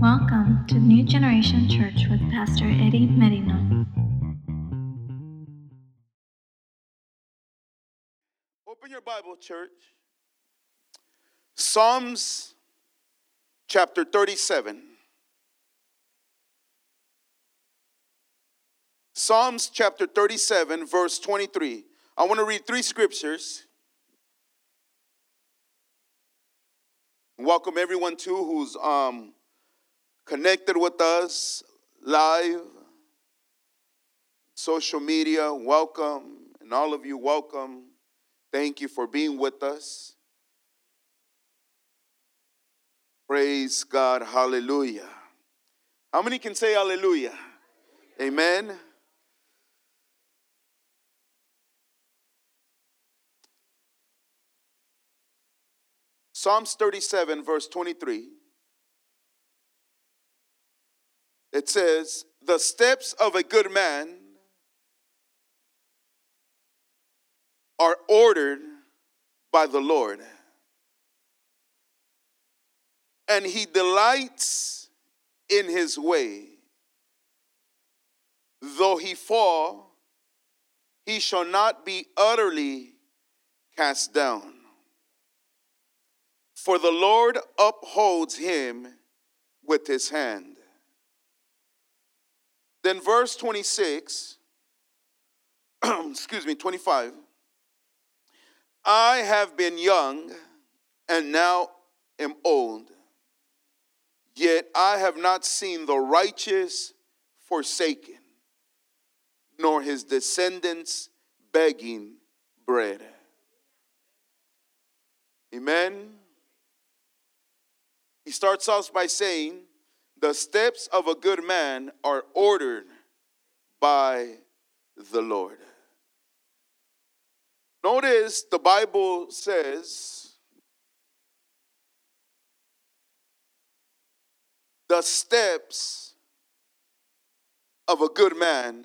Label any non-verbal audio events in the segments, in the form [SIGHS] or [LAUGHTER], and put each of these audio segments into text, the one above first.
Welcome to New Generation Church with Pastor Eddie Merino. Open your Bible, church. Psalms chapter 37. Psalms chapter 37, verse 23. I want to read three scriptures. Welcome everyone too who's um, connected with us live, social media. Welcome, and all of you, welcome. Thank you for being with us. Praise God. Hallelujah. How many can say hallelujah? Amen. Psalms 37, verse 23. It says, The steps of a good man are ordered by the Lord, and he delights in his way. Though he fall, he shall not be utterly cast down. For the Lord upholds him with his hand. Then, verse 26, [CLEARS THROAT] excuse me, 25. I have been young and now am old, yet I have not seen the righteous forsaken, nor his descendants begging bread. Amen. He starts off by saying, The steps of a good man are ordered by the Lord. Notice the Bible says, The steps of a good man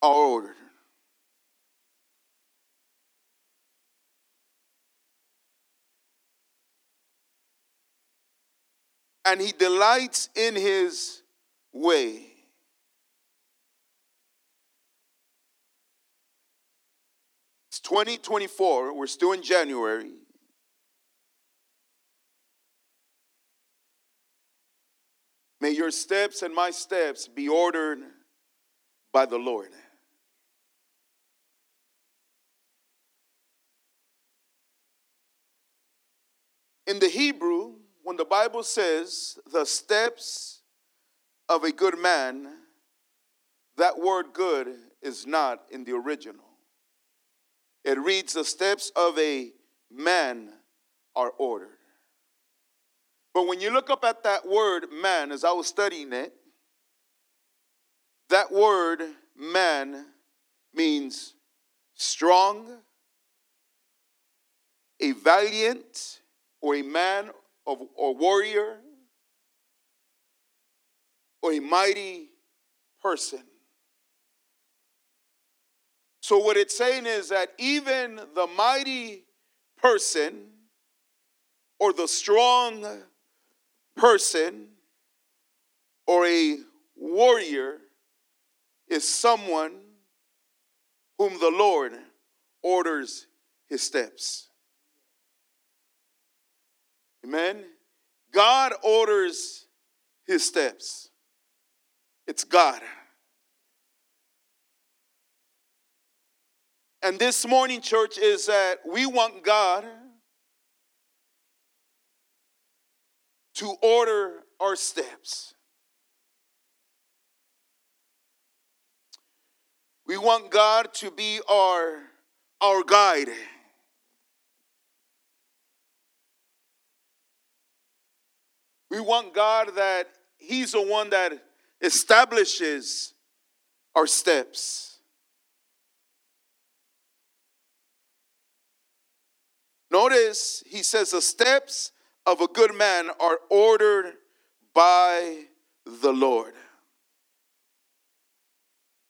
are ordered. And he delights in his way. It's 2024, we're still in January. May your steps and my steps be ordered by the Lord. In the Hebrew, when the Bible says the steps of a good man, that word good is not in the original. It reads, the steps of a man are ordered. But when you look up at that word man, as I was studying it, that word man means strong, a valiant, or a man of a warrior or a mighty person. So, what it's saying is that even the mighty person or the strong person or a warrior is someone whom the Lord orders his steps. Amen. God orders his steps. It's God. And this morning, church, is that we want God to order our steps. We want God to be our, our guide. We want God that He's the one that establishes our steps. Notice he says the steps of a good man are ordered by the Lord.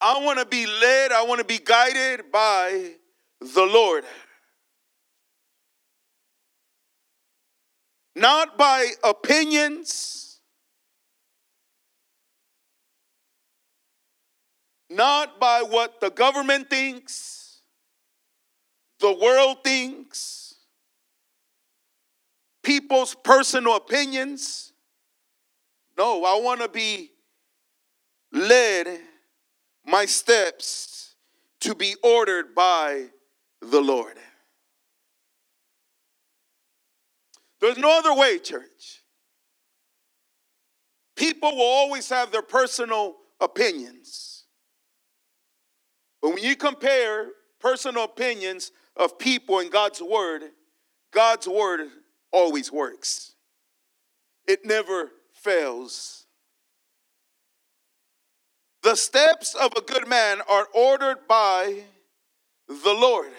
I want to be led, I want to be guided by the Lord. Not by opinions, not by what the government thinks, the world thinks, people's personal opinions. No, I want to be led my steps to be ordered by the Lord. There's no other way, church. People will always have their personal opinions. But when you compare personal opinions of people and God's word, God's word always works. It never fails. The steps of a good man are ordered by the Lord.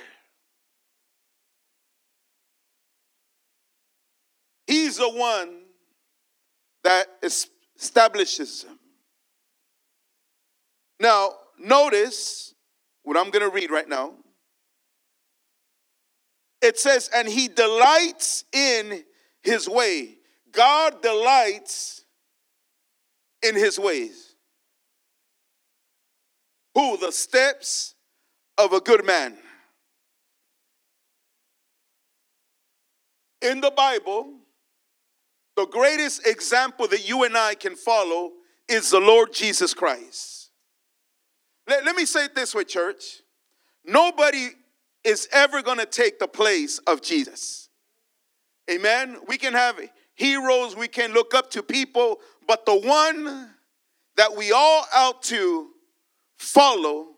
He's the one that establishes them. Now, notice what I'm going to read right now. It says, and he delights in his way. God delights in his ways. Who? The steps of a good man. In the Bible, the greatest example that you and I can follow is the Lord Jesus Christ. Let, let me say it this way, church. Nobody is ever going to take the place of Jesus. Amen. We can have heroes, we can look up to people, but the one that we all out to follow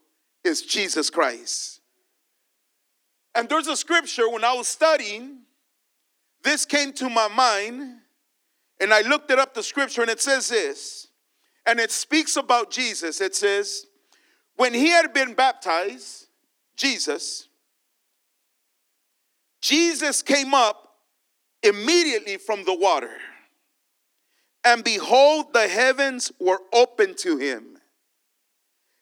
is Jesus Christ. And there's a scripture when I was studying, this came to my mind and I looked it up the scripture and it says this, and it speaks about Jesus. It says, when he had been baptized, Jesus, Jesus came up immediately from the water. And behold, the heavens were opened to him.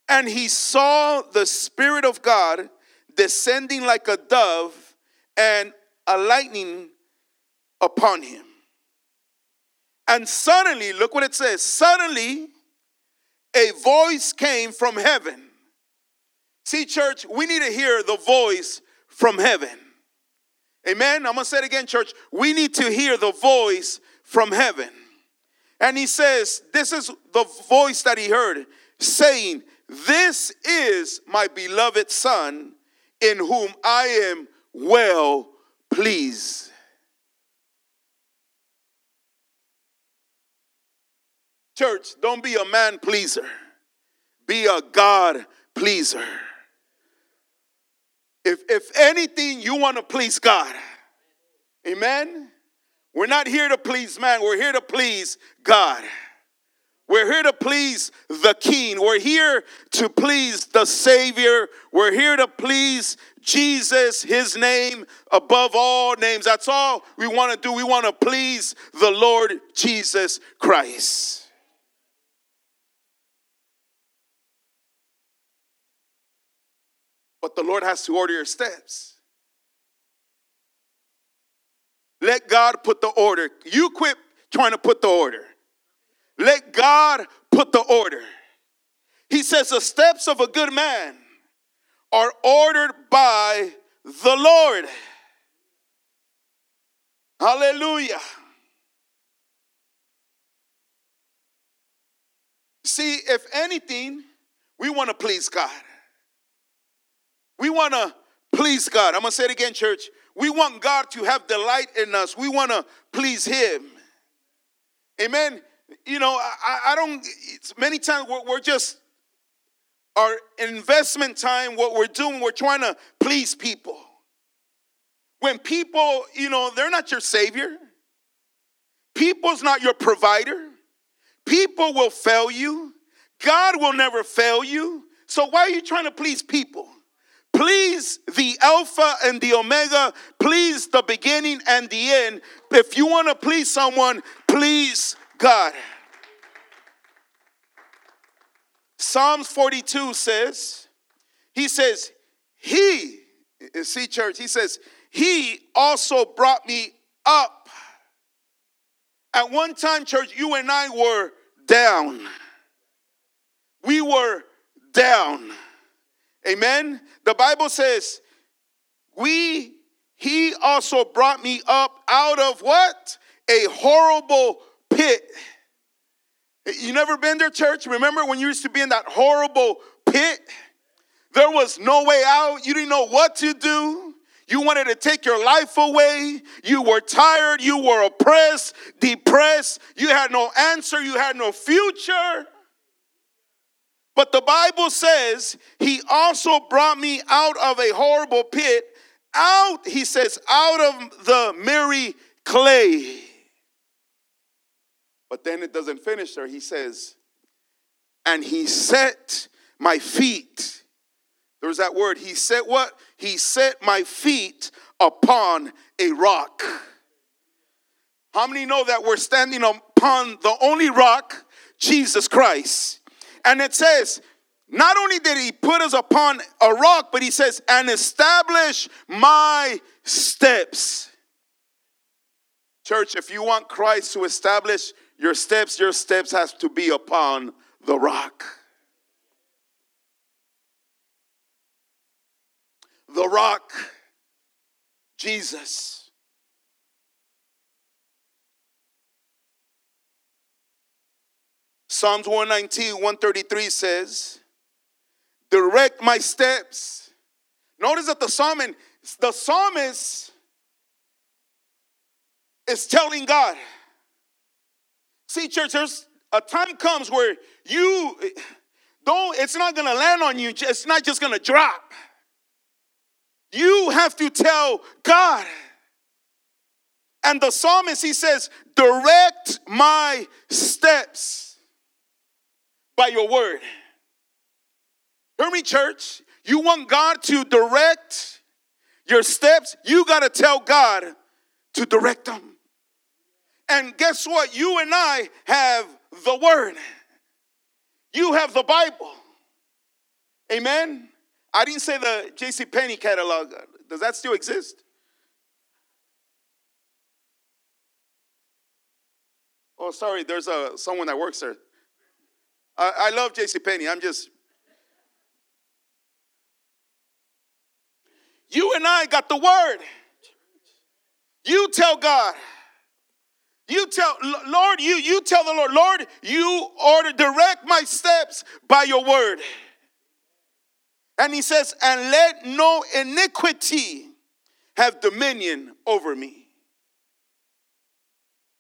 And he saw the Spirit of God descending like a dove and a lightning upon him. And suddenly, look what it says suddenly, a voice came from heaven. See, church, we need to hear the voice from heaven. Amen. I'm going to say it again, church. We need to hear the voice from heaven. And he says, This is the voice that he heard saying, This is my beloved Son in whom I am well pleased. Church, don't be a man pleaser, be a God pleaser. If, if anything, you want to please God. Amen? We're not here to please man, we're here to please God. We're here to please the King. We're here to please the Savior. We're here to please Jesus, His name above all names. That's all we want to do. We want to please the Lord Jesus Christ. But the Lord has to order your steps. Let God put the order. You quit trying to put the order. Let God put the order. He says, The steps of a good man are ordered by the Lord. Hallelujah. See, if anything, we want to please God. We want to please God. I'm going to say it again, church. We want God to have delight in us. We want to please Him. Amen. You know, I, I don't, many times we're, we're just, our investment time, what we're doing, we're trying to please people. When people, you know, they're not your savior, people's not your provider, people will fail you, God will never fail you. So why are you trying to please people? Please the Alpha and the Omega. Please the beginning and the end. If you want to please someone, please God. Psalms 42 says, He says, He, see, church, He says, He also brought me up At one time, church, you and I were down. We were down. Amen. The Bible says, We, he also brought me up out of what? A horrible pit. You never been there, church? Remember when you used to be in that horrible pit? There was no way out. You didn't know what to do. You wanted to take your life away. You were tired. You were oppressed, depressed. You had no answer. You had no future. But the Bible says, He also brought me out of a horrible pit, out, He says, out of the miry clay. But then it doesn't finish there. He says, and He set my feet. There's that word. He set what? He set my feet upon a rock. How many know that we're standing upon the only rock, Jesus Christ? And it says, not only did he put us upon a rock, but he says, and establish my steps. Church, if you want Christ to establish your steps, your steps has to be upon the rock. The rock, Jesus. Psalms 119, 133 says, Direct my steps. Notice that the psalmist, the psalmist is telling God. See, church, there's a time comes where you don't, it's not gonna land on you, it's not just gonna drop. You have to tell God. And the psalmist, he says, direct my steps by your word. Hear me, church. You want God to direct your steps, you got to tell God to direct them. And guess what? You and I have the word. You have the Bible. Amen. I didn't say the J.C. Penney catalog. Does that still exist? Oh, sorry. There's a someone that works there. I, I love J.C. Penney. I'm just. You and I got the word. You tell God. You tell Lord, you you tell the Lord, Lord, you order direct my steps by your word. And he says, and let no iniquity have dominion over me.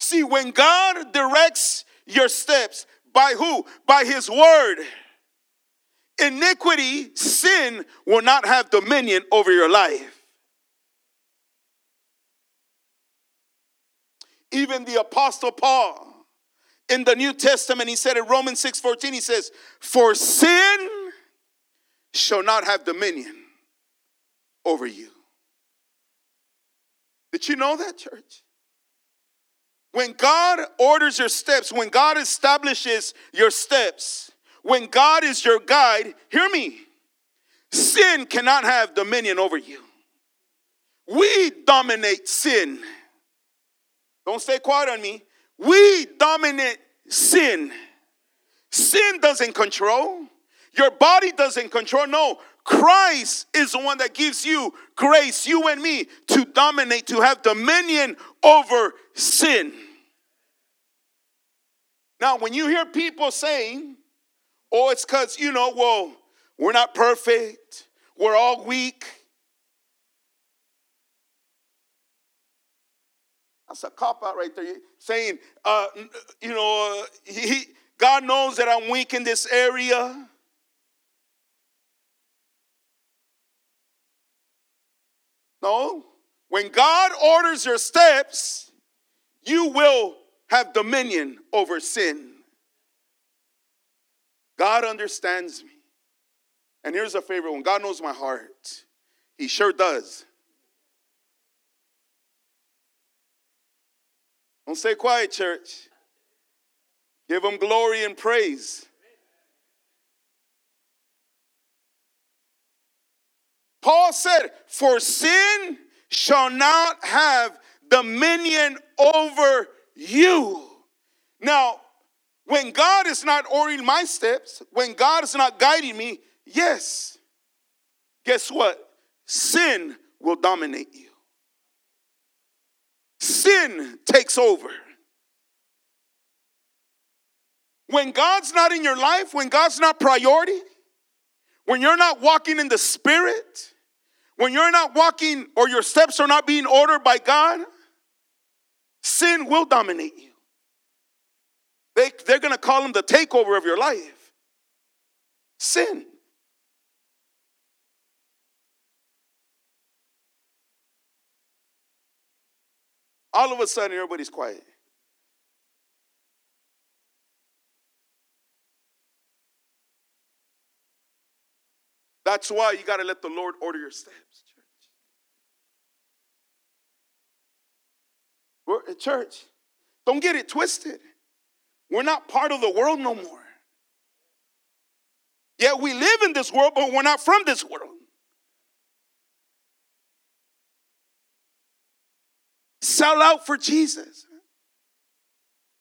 See, when God directs your steps, by who? By his word. Iniquity, sin will not have dominion over your life. Even the apostle Paul in the New Testament, he said in Romans 6:14, he says, For sin shall not have dominion over you. Did you know that, church? When God orders your steps, when God establishes your steps, when God is your guide, hear me, sin cannot have dominion over you. We dominate sin. Don't stay quiet on me. We dominate sin. Sin doesn't control. Your body doesn't control. No, Christ is the one that gives you grace, you and me, to dominate, to have dominion over sin. Now, when you hear people saying, oh, it's because, you know, well, we're not perfect, we're all weak. That's a cop out right there. Saying, uh, you know, uh, he, God knows that I'm weak in this area. No. When God orders your steps, you will have dominion over sin. God understands me. And here's a favorite one God knows my heart. He sure does. Don't stay quiet, church. Give him glory and praise. Paul said, For sin shall not have dominion over you. Now, when God is not ordering my steps, when God is not guiding me, yes, guess what? Sin will dominate you. Sin takes over. When God's not in your life, when God's not priority, when you're not walking in the Spirit, when you're not walking or your steps are not being ordered by God, sin will dominate you. They, they're going to call him the takeover of your life. Sin. All of a sudden, everybody's quiet. That's why you got to let the Lord order your steps, church. We're, church, don't get it twisted. We're not part of the world no more. Yeah, we live in this world, but we're not from this world. Sell out for Jesus.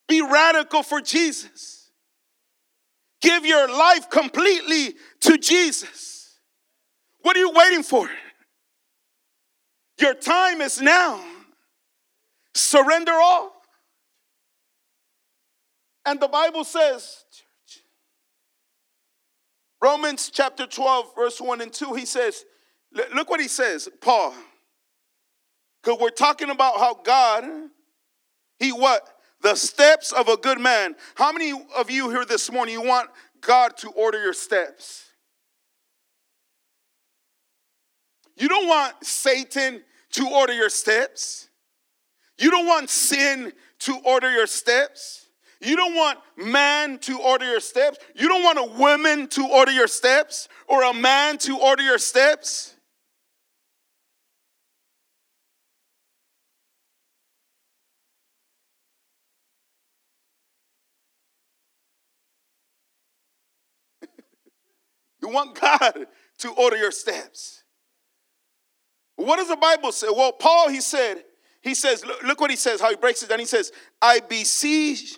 Be radical for Jesus. Give your life completely to Jesus. What are you waiting for? Your time is now. Surrender all. And the Bible says, Romans chapter 12, verse 1 and 2, he says, look what he says, Paul. Because we're talking about how God, he what? The steps of a good man. How many of you here this morning, you want God to order your steps? You don't want Satan to order your steps. You don't want sin to order your steps. You don't want man to order your steps. You don't want a woman to order your steps or a man to order your steps. [LAUGHS] you want God to order your steps. What does the Bible say? Well, Paul, he said, he says, look, look what he says, how he breaks it down. He says, I beseech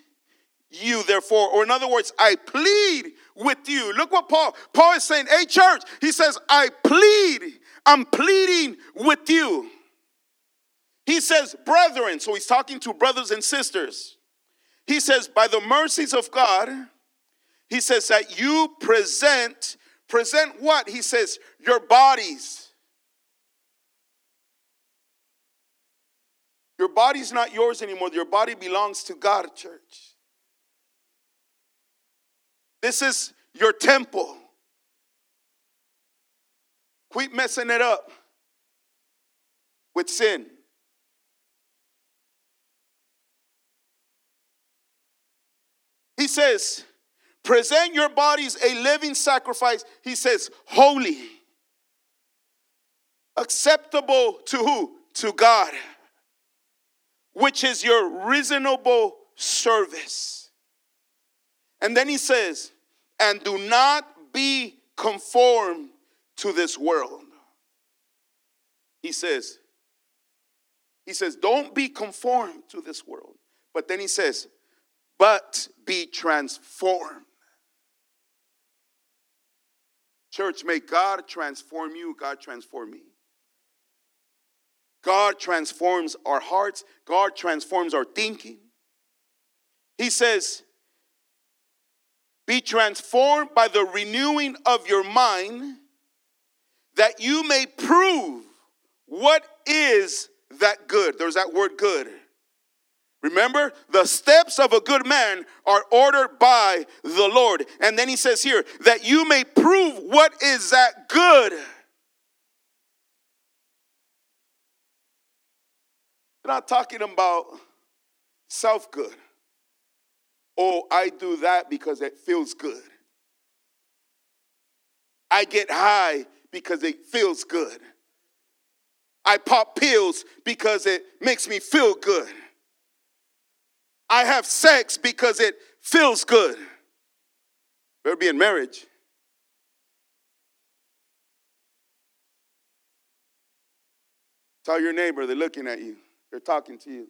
you therefore or in other words i plead with you. Look what paul paul is saying hey church he says i plead i'm pleading with you. He says brethren so he's talking to brothers and sisters. He says by the mercies of god he says that you present present what? He says your bodies your body's not yours anymore your body belongs to god church this is your temple. Quit messing it up with sin. He says, present your bodies a living sacrifice. He says, holy, acceptable to who? To God, which is your reasonable service. And then he says, and do not be conformed to this world. He says, he says, don't be conformed to this world. But then he says, but be transformed. Church, may God transform you, God transform me. God transforms our hearts, God transforms our thinking. He says, be transformed by the renewing of your mind, that you may prove what is that good. There's that word good. Remember, the steps of a good man are ordered by the Lord. And then he says here, that you may prove what is that good. We're not talking about self good. Oh, I do that because it feels good. I get high because it feels good. I pop pills because it makes me feel good. I have sex because it feels good. Better be in marriage. Tell your neighbor they're looking at you, they're talking to you.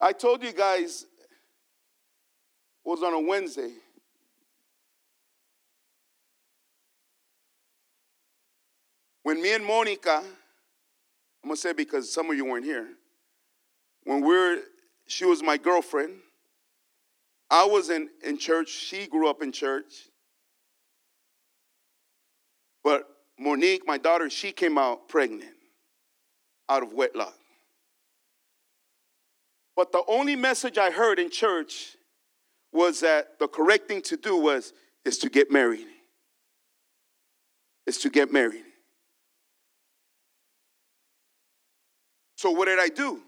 I told you guys was on a Wednesday. When me and Monica, I'm gonna say because some of you weren't here, when we're she was my girlfriend. I was in, in church, she grew up in church. But Monique, my daughter, she came out pregnant out of wedlock. But the only message I heard in church was that the correct thing to do was is to get married. Is to get married. So what did I do?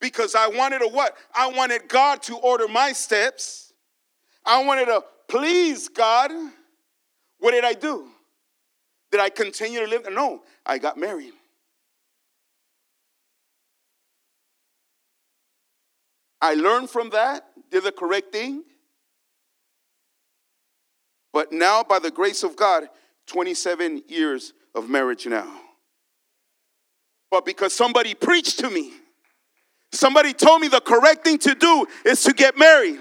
Because I wanted a what? I wanted God to order my steps. I wanted to please God. What did I do? Did I continue to live? No, I got married. I learned from that, did the correct thing. But now, by the grace of God, 27 years of marriage now. But because somebody preached to me, somebody told me the correct thing to do is to get married.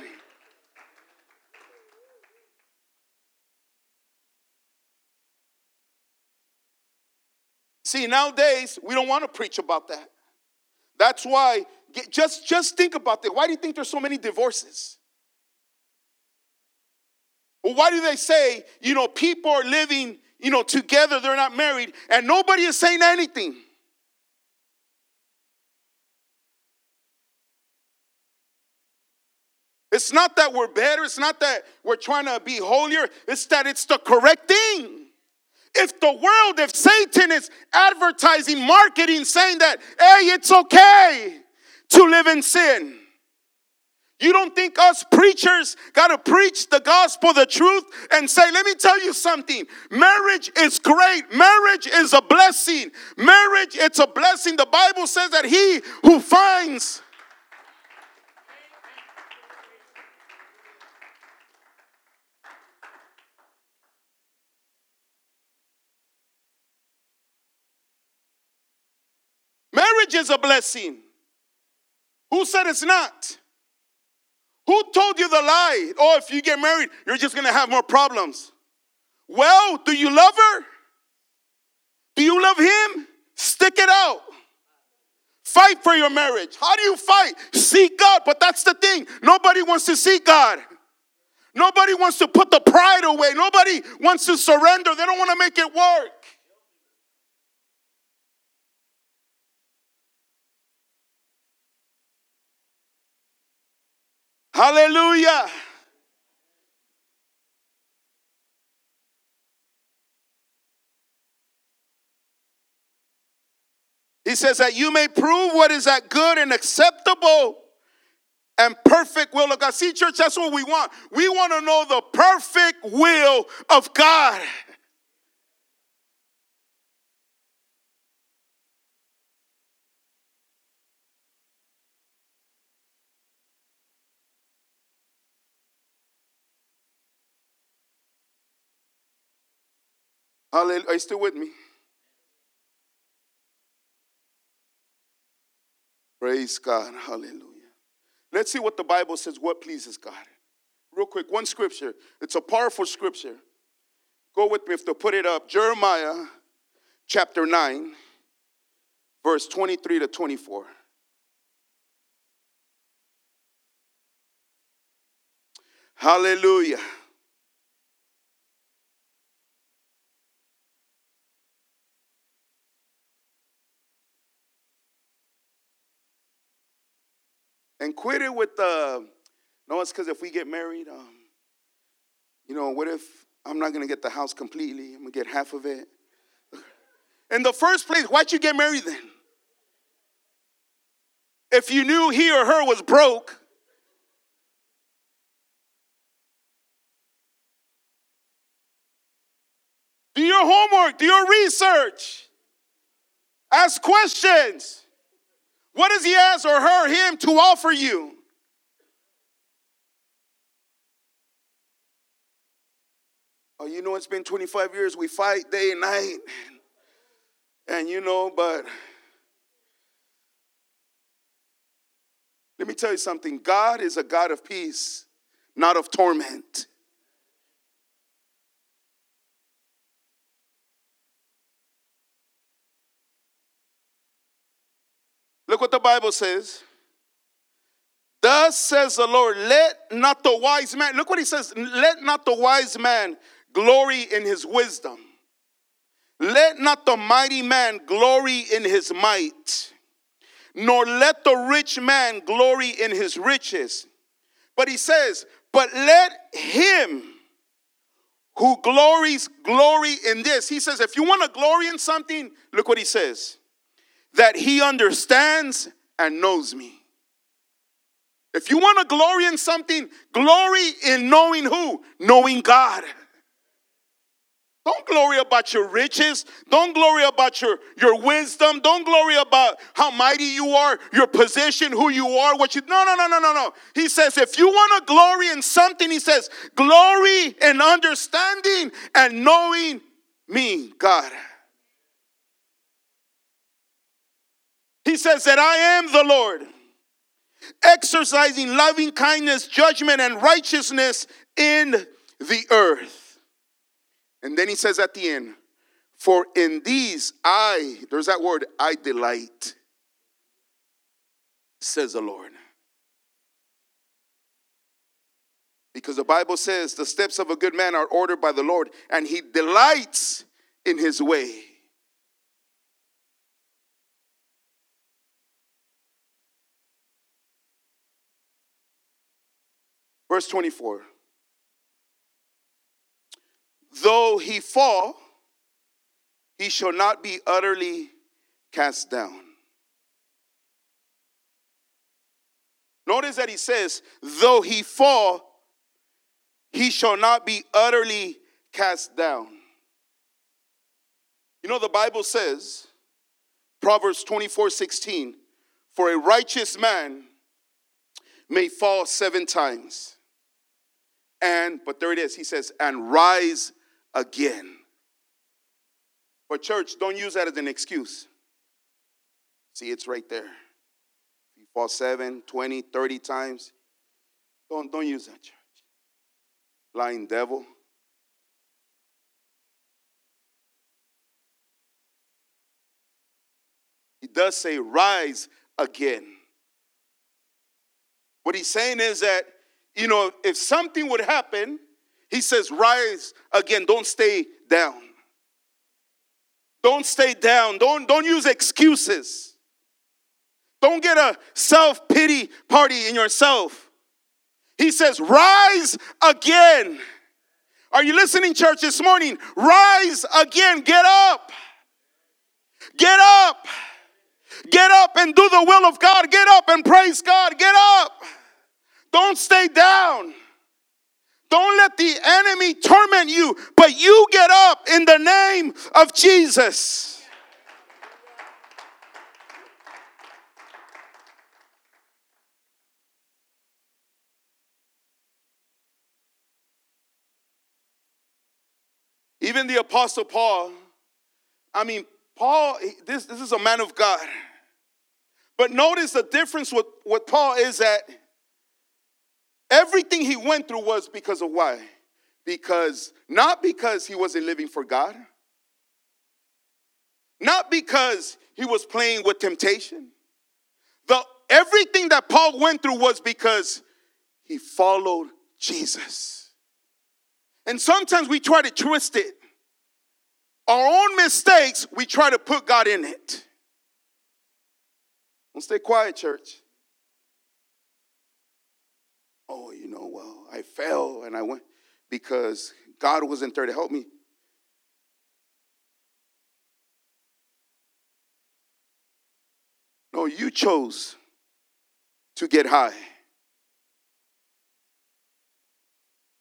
See, nowadays, we don't want to preach about that. That's why, just, just think about that. Why do you think there's so many divorces? Well, why do they say, you know, people are living, you know, together, they're not married, and nobody is saying anything? It's not that we're better, it's not that we're trying to be holier, it's that it's the correct thing. If the world, if Satan is advertising, marketing, saying that, hey, it's okay to live in sin. You don't think us preachers got to preach the gospel, the truth, and say, let me tell you something. Marriage is great. Marriage is a blessing. Marriage, it's a blessing. The Bible says that he who finds Marriage is a blessing. Who said it's not? Who told you the lie? Oh, if you get married, you're just gonna have more problems. Well, do you love her? Do you love him? Stick it out. Fight for your marriage. How do you fight? Seek God. But that's the thing. Nobody wants to seek God. Nobody wants to put the pride away. Nobody wants to surrender. They don't want to make it work. Hallelujah. He says that you may prove what is that good and acceptable and perfect will of God. See, church, that's what we want. We want to know the perfect will of God. Hallelujah. Are you still with me? Praise God. Hallelujah. Let's see what the Bible says, what pleases God. Real quick, one scripture. It's a powerful scripture. Go with me if to put it up. Jeremiah chapter 9, verse 23 to 24. Hallelujah. And quit it with the, no, it's because if we get married, um, you know, what if I'm not going to get the house completely? I'm going to get half of it. [LAUGHS] In the first place, why'd you get married then? If you knew he or her was broke, do your homework, do your research, ask questions. What does he ask or her, him to offer you? Oh, you know, it's been 25 years. We fight day and night. And you know, but Let me tell you something God is a God of peace, not of torment. Look what the Bible says. Thus says the Lord, let not the wise man, look what he says, let not the wise man glory in his wisdom. Let not the mighty man glory in his might, nor let the rich man glory in his riches. But he says, but let him who glories glory in this. He says, if you want to glory in something, look what he says that he understands and knows me. If you want to glory in something, glory in knowing who? Knowing God. Don't glory about your riches. Don't glory about your, your wisdom. Don't glory about how mighty you are, your position, who you are, what you. No, no, no, no, no, no. He says, if you want to glory in something, he says, glory in understanding and knowing me, God. He says that I am the Lord, exercising loving kindness, judgment, and righteousness in the earth. And then he says at the end, For in these I, there's that word, I delight, says the Lord. Because the Bible says the steps of a good man are ordered by the Lord, and he delights in his way. Verse 24. Though he fall, he shall not be utterly cast down. Notice that he says, though he fall, he shall not be utterly cast down. You know, the Bible says, Proverbs 24 16, for a righteous man may fall seven times. And, but there it is, he says, and rise again. But, church, don't use that as an excuse. See, it's right there. If you fall 7, 20, 30 times, don't, don't use that, church. Lying devil. He does say, rise again. What he's saying is that, you know, if something would happen, he says, rise again. Don't stay down. Don't stay down. Don't, don't use excuses. Don't get a self pity party in yourself. He says, rise again. Are you listening, church, this morning? Rise again. Get up. Get up. Get up and do the will of God. Get up and praise God. Get up. Don't stay down. Don't let the enemy torment you, but you get up in the name of Jesus. Even the Apostle Paul, I mean, Paul, this, this is a man of God. But notice the difference with, with Paul is that Everything he went through was because of why? Because not because he wasn't living for God, not because he was playing with temptation. The everything that Paul went through was because he followed Jesus. And sometimes we try to twist it. Our own mistakes, we try to put God in it. Don't stay quiet, church oh, you know, well, I fell and I went because God wasn't there to help me. No, you chose to get high.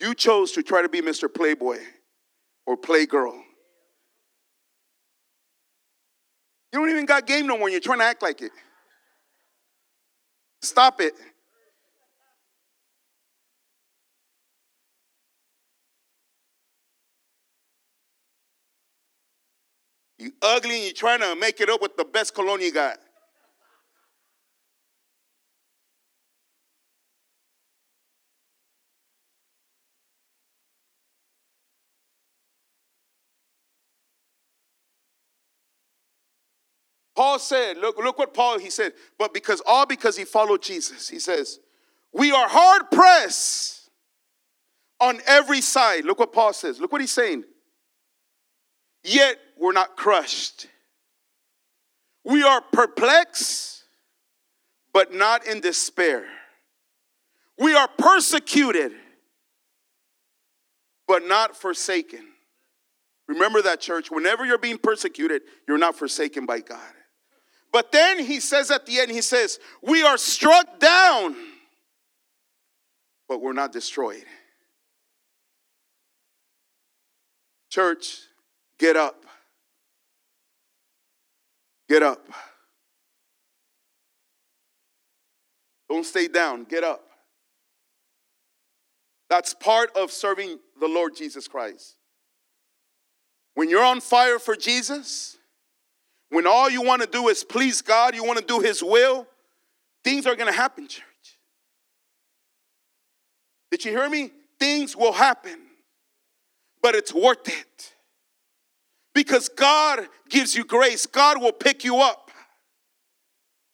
You chose to try to be Mr. Playboy or Playgirl. You don't even got game no more. You're trying to act like it. Stop it. You ugly and you're trying to make it up with the best cologne you got. Paul said, look, look what Paul he said, but because all because he followed Jesus. He says, we are hard pressed on every side. Look what Paul says. Look what he's saying. Yet we're not crushed. We are perplexed, but not in despair. We are persecuted, but not forsaken. Remember that, church. Whenever you're being persecuted, you're not forsaken by God. But then he says at the end, he says, We are struck down, but we're not destroyed. Church, get up. Get up. Don't stay down. Get up. That's part of serving the Lord Jesus Christ. When you're on fire for Jesus, when all you want to do is please God, you want to do His will, things are going to happen, church. Did you hear me? Things will happen, but it's worth it. Because God gives you grace, God will pick you up.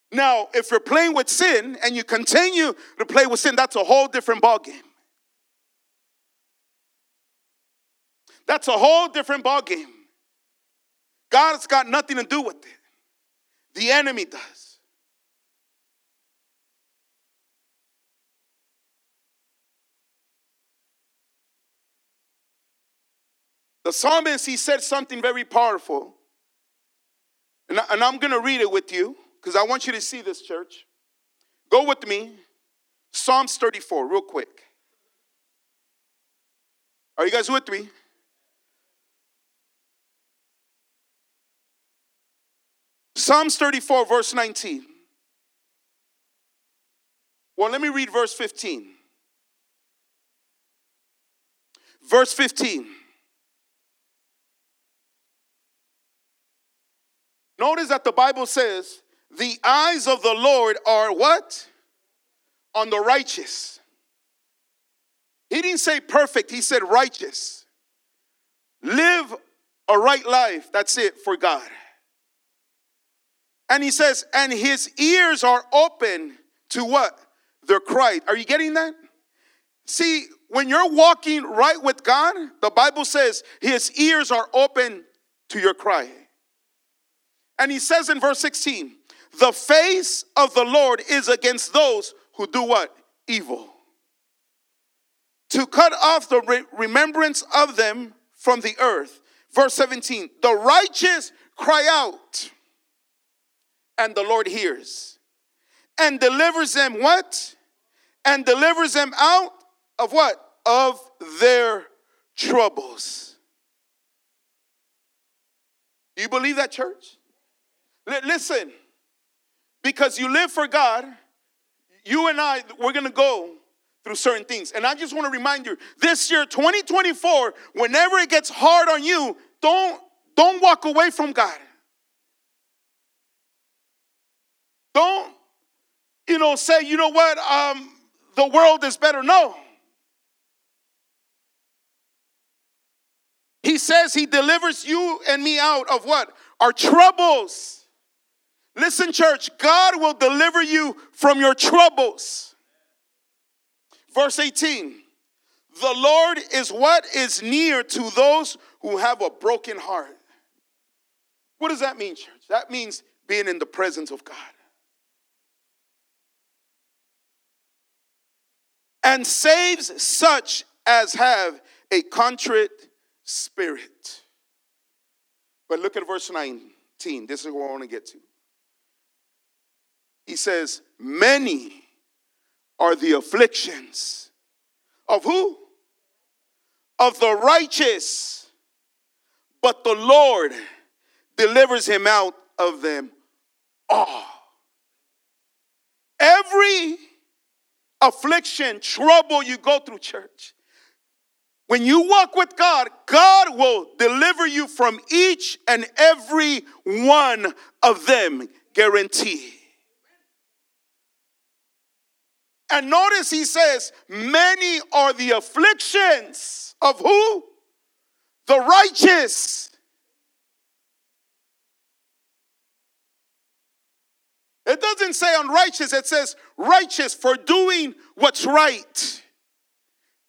Now, if you're playing with sin and you continue to play with sin, that's a whole different ballgame. That's a whole different ballgame. God's got nothing to do with it. The enemy does. The psalmist, he said something very powerful. And, I, I'm going to read it with you because I want you to see this, church. Go with me. Psalms 34, real quick. Are you guys with me? Psalms 34, verse 19. Well, let me read verse 15. Verse 15. Notice that the Bible says, the eyes of the Lord are what? On the righteous. He didn't say perfect, he said righteous. Live a right life. That's it for God. And he says, and his ears are open to what? Their cry. Are you getting that? See, when you're walking right with God, the Bible says his ears are open to your cry. And he says in verse 16, the face of the Lord is against those who do what? Evil. To cut off the re- remembrance of them from the earth. Verse 17, the righteous cry out and the Lord hears and delivers them what? And delivers them out of what? Of their troubles. Do you believe that, church? Listen, because you live for God, you and I, we're gonna go through certain things. And I just wanna remind you this year, 2024, whenever it gets hard on you, don't, don't walk away from God. Don't, you know, say, you know what, um, the world is better. No. He says he delivers you and me out of what? Our troubles. Listen, church, God will deliver you from your troubles. Verse 18 The Lord is what is near to those who have a broken heart. What does that mean, church? That means being in the presence of God. and saves such as have a contrite spirit. But look at verse 19. This is where I want to get to. He says, Many are the afflictions of who? Of the righteous, but the Lord delivers him out of them all. Every affliction, trouble you go through, church. When you walk with God, God will deliver you from each and every one of them, guarantee. And notice he says, Many are the afflictions of who? The righteous. It doesn't say unrighteous, it says righteous for doing what's right.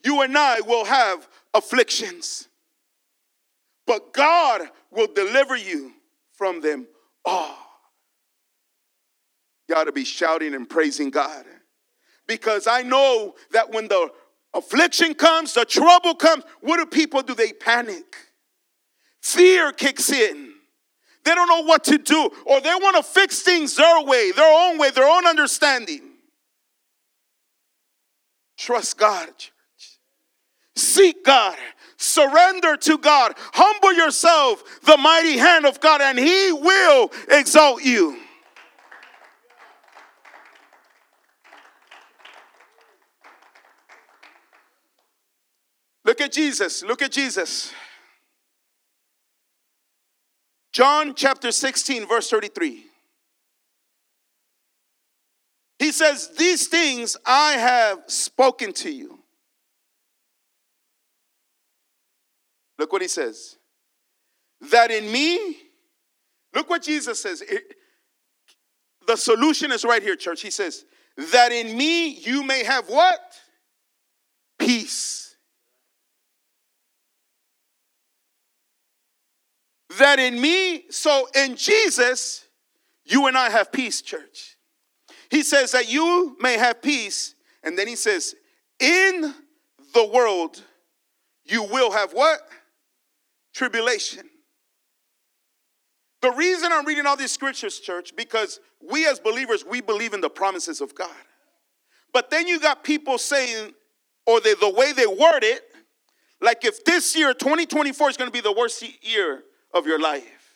You and I will have afflictions, but God will deliver you from them all. You ought to be shouting and praising God because I know that when the affliction comes, the trouble comes, what do people do? They panic. Fear kicks in. They don't know what to do, or they want to fix things their way, their own way, their own understanding. Trust God, church. Seek God. Surrender to God. Humble yourself, the mighty hand of God, and He will exalt you. Look at Jesus. Look at Jesus. John chapter 16, verse 33. He says, These things I have spoken to you. Look what he says. That in me, look what Jesus says. It, the solution is right here, church. He says, That in me you may have what? Peace. That in me, so in Jesus, you and I have peace, church. He says that you may have peace, and then he says, in the world, you will have what? Tribulation. The reason I'm reading all these scriptures, church, because we as believers, we believe in the promises of God. But then you got people saying, or they, the way they word it, like if this year, 2024, is going to be the worst year of your life.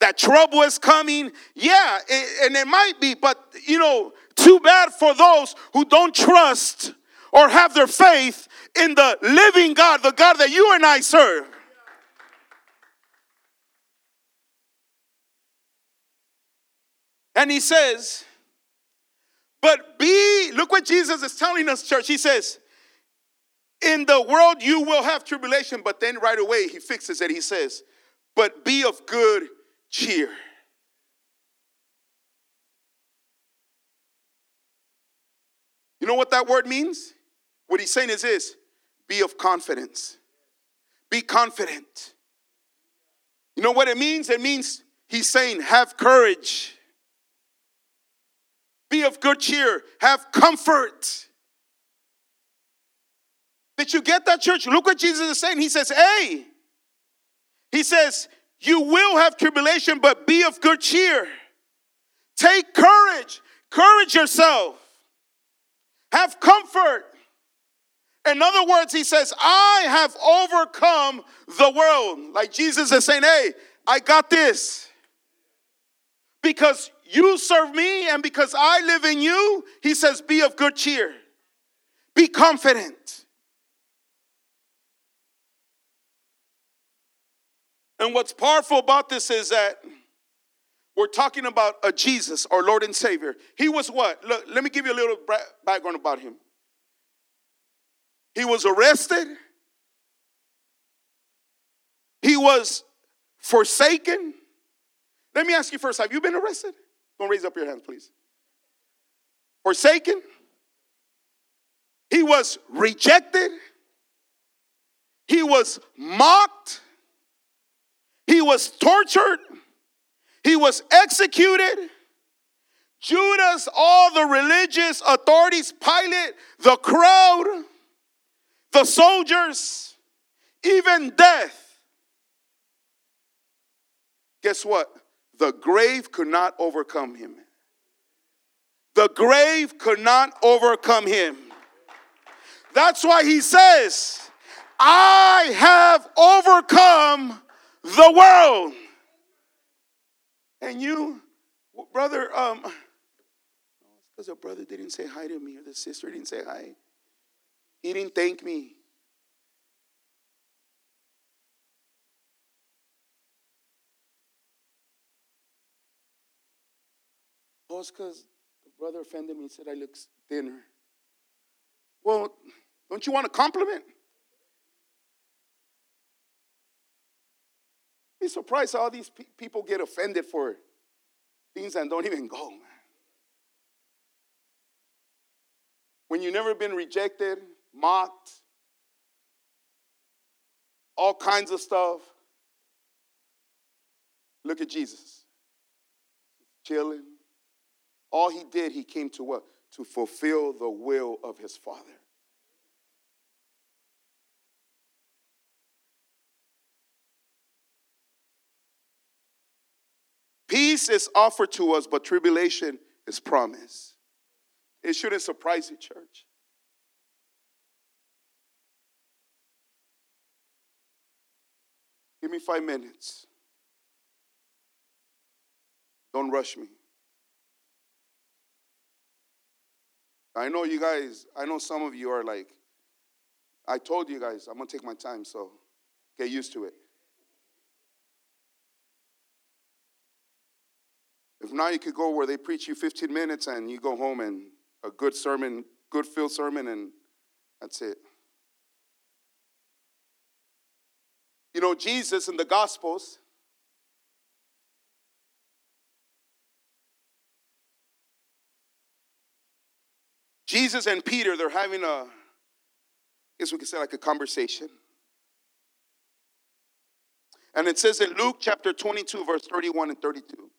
That trouble is coming, yeah, it, and it might be, but you know, too bad for those who don't trust or have their faith in the living God, the God that you and I serve. And he says, but be, look what Jesus is telling us, church. He says, in the world you will have tribulation, but then right away he fixes it. He says, But be of good cheer. You know what that word means? What he's saying is this be of confidence. Be confident. You know what it means? It means he's saying, have courage. Be of good cheer. Have comfort. Did you get that, church? Look what Jesus is saying. He says, Hey, he says, You will have tribulation, but be of good cheer. Take courage, courage yourself, have comfort. In other words, he says, I have overcome the world. Like Jesus is saying, Hey, I got this. Because you serve me and because I live in you, he says, Be of good cheer, be confident. And what's powerful about this is that we're talking about a Jesus, our Lord and Savior. He was what? Look, let me give you a little background about him. He was arrested. He was forsaken. Let me ask you first have you been arrested? Don't raise up your hands, please. Forsaken. He was rejected. He was mocked. He was tortured, he was executed. Judas, all the religious authorities, Pilate, the crowd, the soldiers, even death. Guess what? The grave could not overcome him. The grave could not overcome him. That's why he says, I have overcome the world. And you, brother, um, [SIGHS] because a brother didn't say hi to me or the sister didn't say hi. He didn't thank me. Oh, it's because the brother offended me and said I look thinner. Well, don't you want a compliment? Be surprised how these pe- people get offended for Things that don't even go, man. When you've never been rejected, mocked, all kinds of stuff. Look at Jesus. Chilling. All he did, he came to what? To fulfill the will of his Father. Peace is offered to us, but tribulation is promised. It shouldn't surprise you, church. Give me five minutes. Don't rush me. I know you guys, I know some of you are like, I told you guys, I'm going to take my time, so get used to it. Not, you could go where they preach you 15 minutes and you go home and a good sermon, good filled sermon, and that's it. You know, Jesus in the Gospels, Jesus and Peter, they're having a, I guess we could say like a conversation. And it says in Luke chapter 22, verse 31 and 32.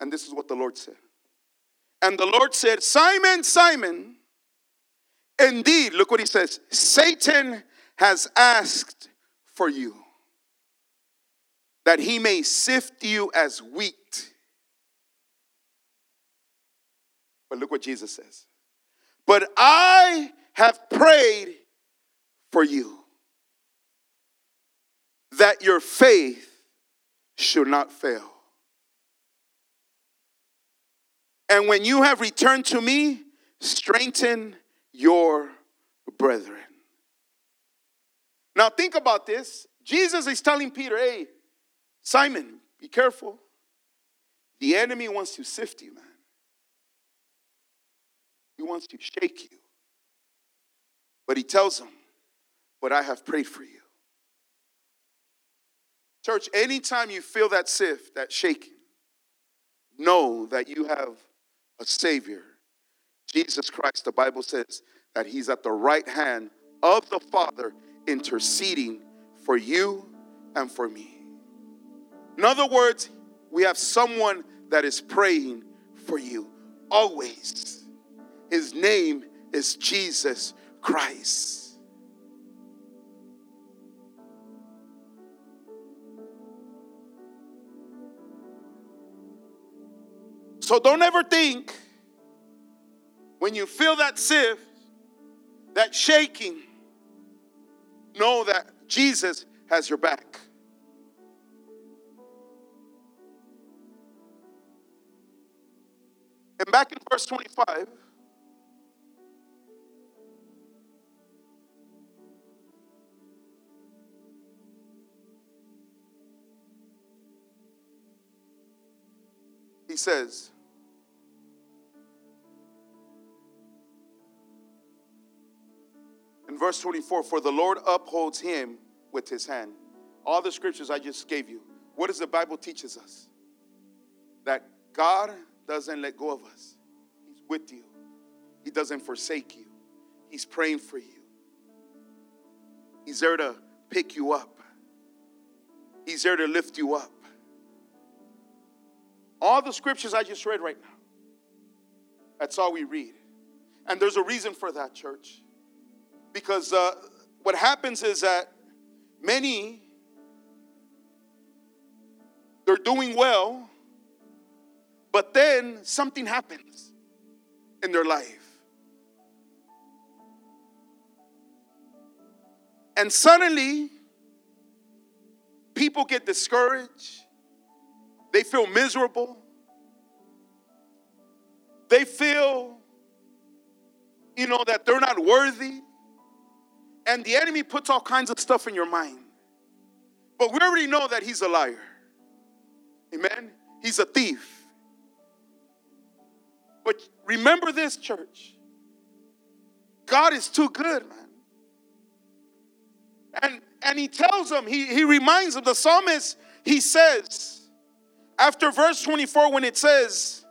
And this is what the Lord said. And the Lord said, Simon, Simon, indeed, look what he says Satan has asked for you that he may sift you as wheat. But look what Jesus says. But I have prayed for you that your faith should not fail. And when you have returned to me, strengthen your brethren. Now, think about this. Jesus is telling Peter, hey, Simon, be careful. The enemy wants to sift you, man. He wants to shake you. But he tells him, But I have prayed for you. Church, anytime you feel that sift, that shaking, know that you have a Savior. Jesus Christ, the Bible says that He's at the right hand of the Father interceding for you and for me. In other words, we have someone that is praying for you always. His name is Jesus Christ. So don't ever think when you feel that sift, that shaking, know that Jesus has your back. And back in verse 25, he says, verse 24, for the Lord upholds him with his hand. All the scriptures I just gave you. What does the Bible teaches us? That God doesn't let go of us. He's with you. He doesn't forsake you. He's praying for you. He's there to pick you up. He's there to lift you up. All the scriptures I just read right now. That's all we read. And there's a reason for that, church. Because uh, what happens is that many, they're doing well, but then something happens in their life. And suddenly, people get discouraged. They feel miserable. They feel, you know, that they're not worthy. And the enemy puts all kinds of stuff in your mind. But we already know that he's a liar. Amen? He's a thief. But remember this, church. God is too good, man. And and he tells them, he, he reminds them, the psalmist he says, after verse 24, when it says,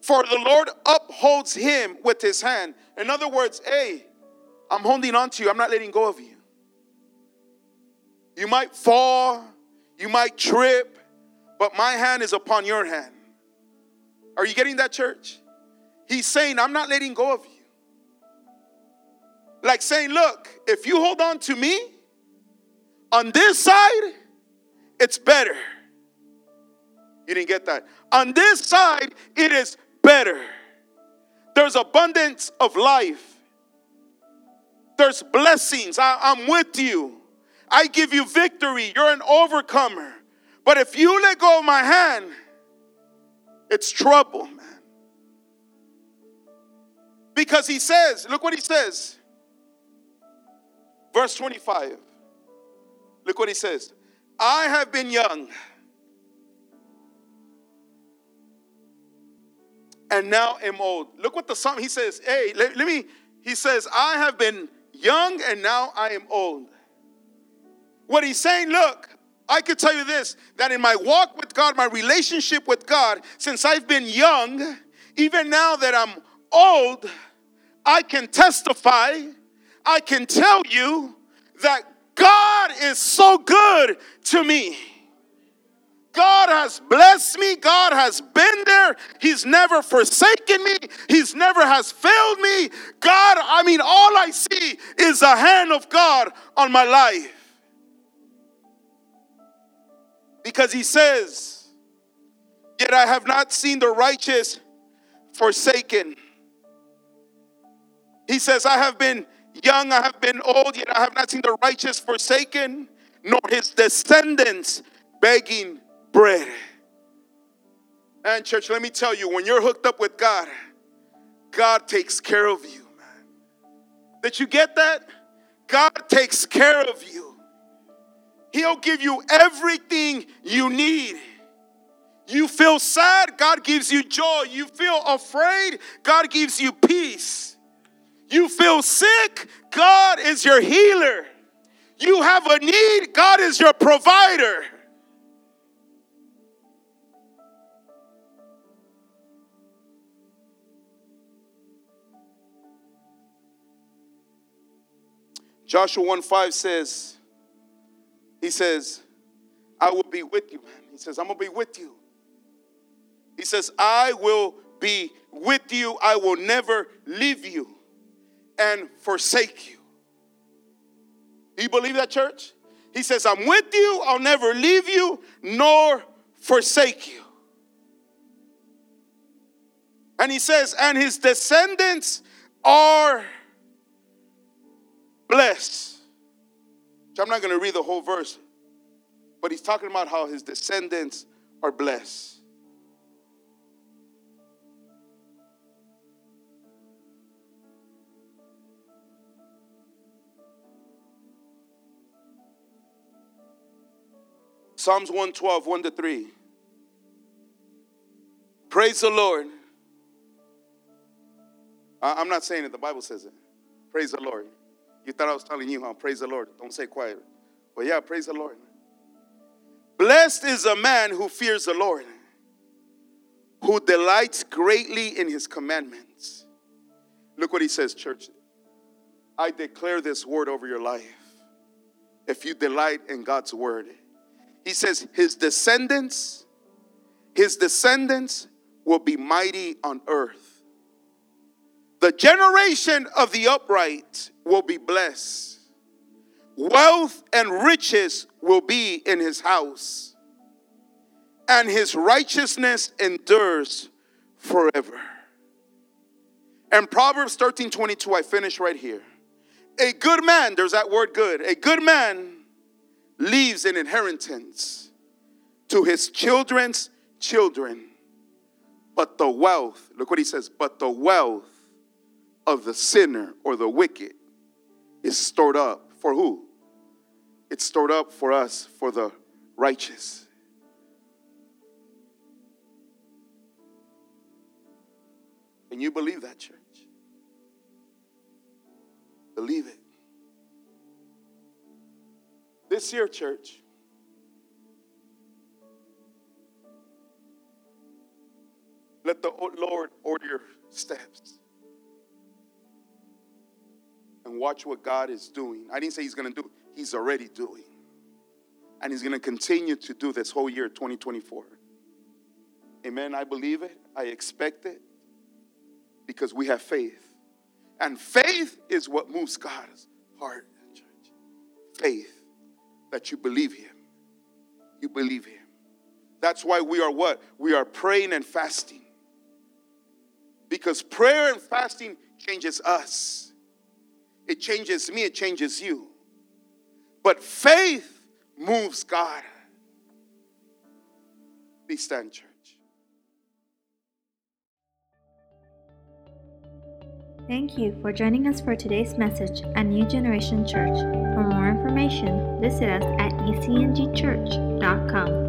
For the Lord upholds him with his hand. In other words, hey, I'm holding on to you, I'm not letting go of you. You might fall, you might trip, but my hand is upon your hand. Are you getting that, church? He's saying, I'm not letting go of you. Like saying, look, if you hold on to me, on this side, it's better. You didn't get that. On this side, it is better. There's abundance of life. There's blessings. I, am with you. I give you victory. You're an overcomer. But if you let go of my hand, it's trouble, man. Because he says, look what he says. Verse 25. Look what he says. I have been young. And now am old. Look what the psalm he says. Hey, let, let me. He says, I have been young and now I am old. What he's saying, look, I could tell you this that in my walk with God, my relationship with God, since I've been young, even now that I'm old, I can testify, I can tell you that God is so good to me. Has blessed me. God has been there. He's never forsaken me. He's never has failed me. God, I mean, all I see is the hand of God on my life. Because he says, Yet I have not seen the righteous forsaken. He says, I have been young, I have been old, yet I have not seen the righteous forsaken, nor his descendants begging bread. And, church, let me tell you, when you're hooked up with God, God takes care of you, man. Did you get that? God takes care of you. He'll give you everything you need. You feel sad, God gives you joy. You feel afraid, God gives you peace. You feel sick, God is your healer. You have a need, God is your provider. Joshua 1 5 says, he says, I will be with you, man. He says, I'm going to be with you. He says, I will be with you. I will never leave you and forsake you. Do you believe that, church? He says, I'm with you. I'll never leave you nor forsake you. And he says, and his descendants are blessed. I'm not going to read the whole verse, but he's talking about how his descendants are blessed. Psalms 112, 1 to 3. Praise the Lord. I'm not saying it, the Bible says it. Praise the Lord. You thought I was telling you, huh? Praise the Lord. Don't say quiet. But yeah, praise the Lord. Blessed is a man who fears the Lord, who delights greatly in his commandments. Look what he says, church. I declare this word over your life. If you delight in God's word, he says, his descendants, his descendants will be mighty on earth. The generation of the upright will be blessed. Wealth and riches will be in his house, and his righteousness endures forever. And Proverbs 13 22, I finish right here. A good man, there's that word good, a good man leaves an inheritance to his children's children. But the wealth, look what he says, but the wealth of the sinner or the wicked is stored up for who? It's stored up for us, for the righteous. And you believe that, church. Believe it. This year, church, let the Lord order your steps. And watch what God is doing. I didn't say He's going to do, He's already doing. And He's going to continue to do this whole year, 2024. Amen. I believe it. I expect it because we have faith. And faith is what moves God's heart. Faith that you believe Him. You believe Him. That's why we are what? We are praying and fasting. Because prayer and fasting changes us, it changes me, it changes you. But faith moves God. Be stand, church. Thank you for joining us for today's message at New Generation Church. For more information, visit us at ecngchurch.com.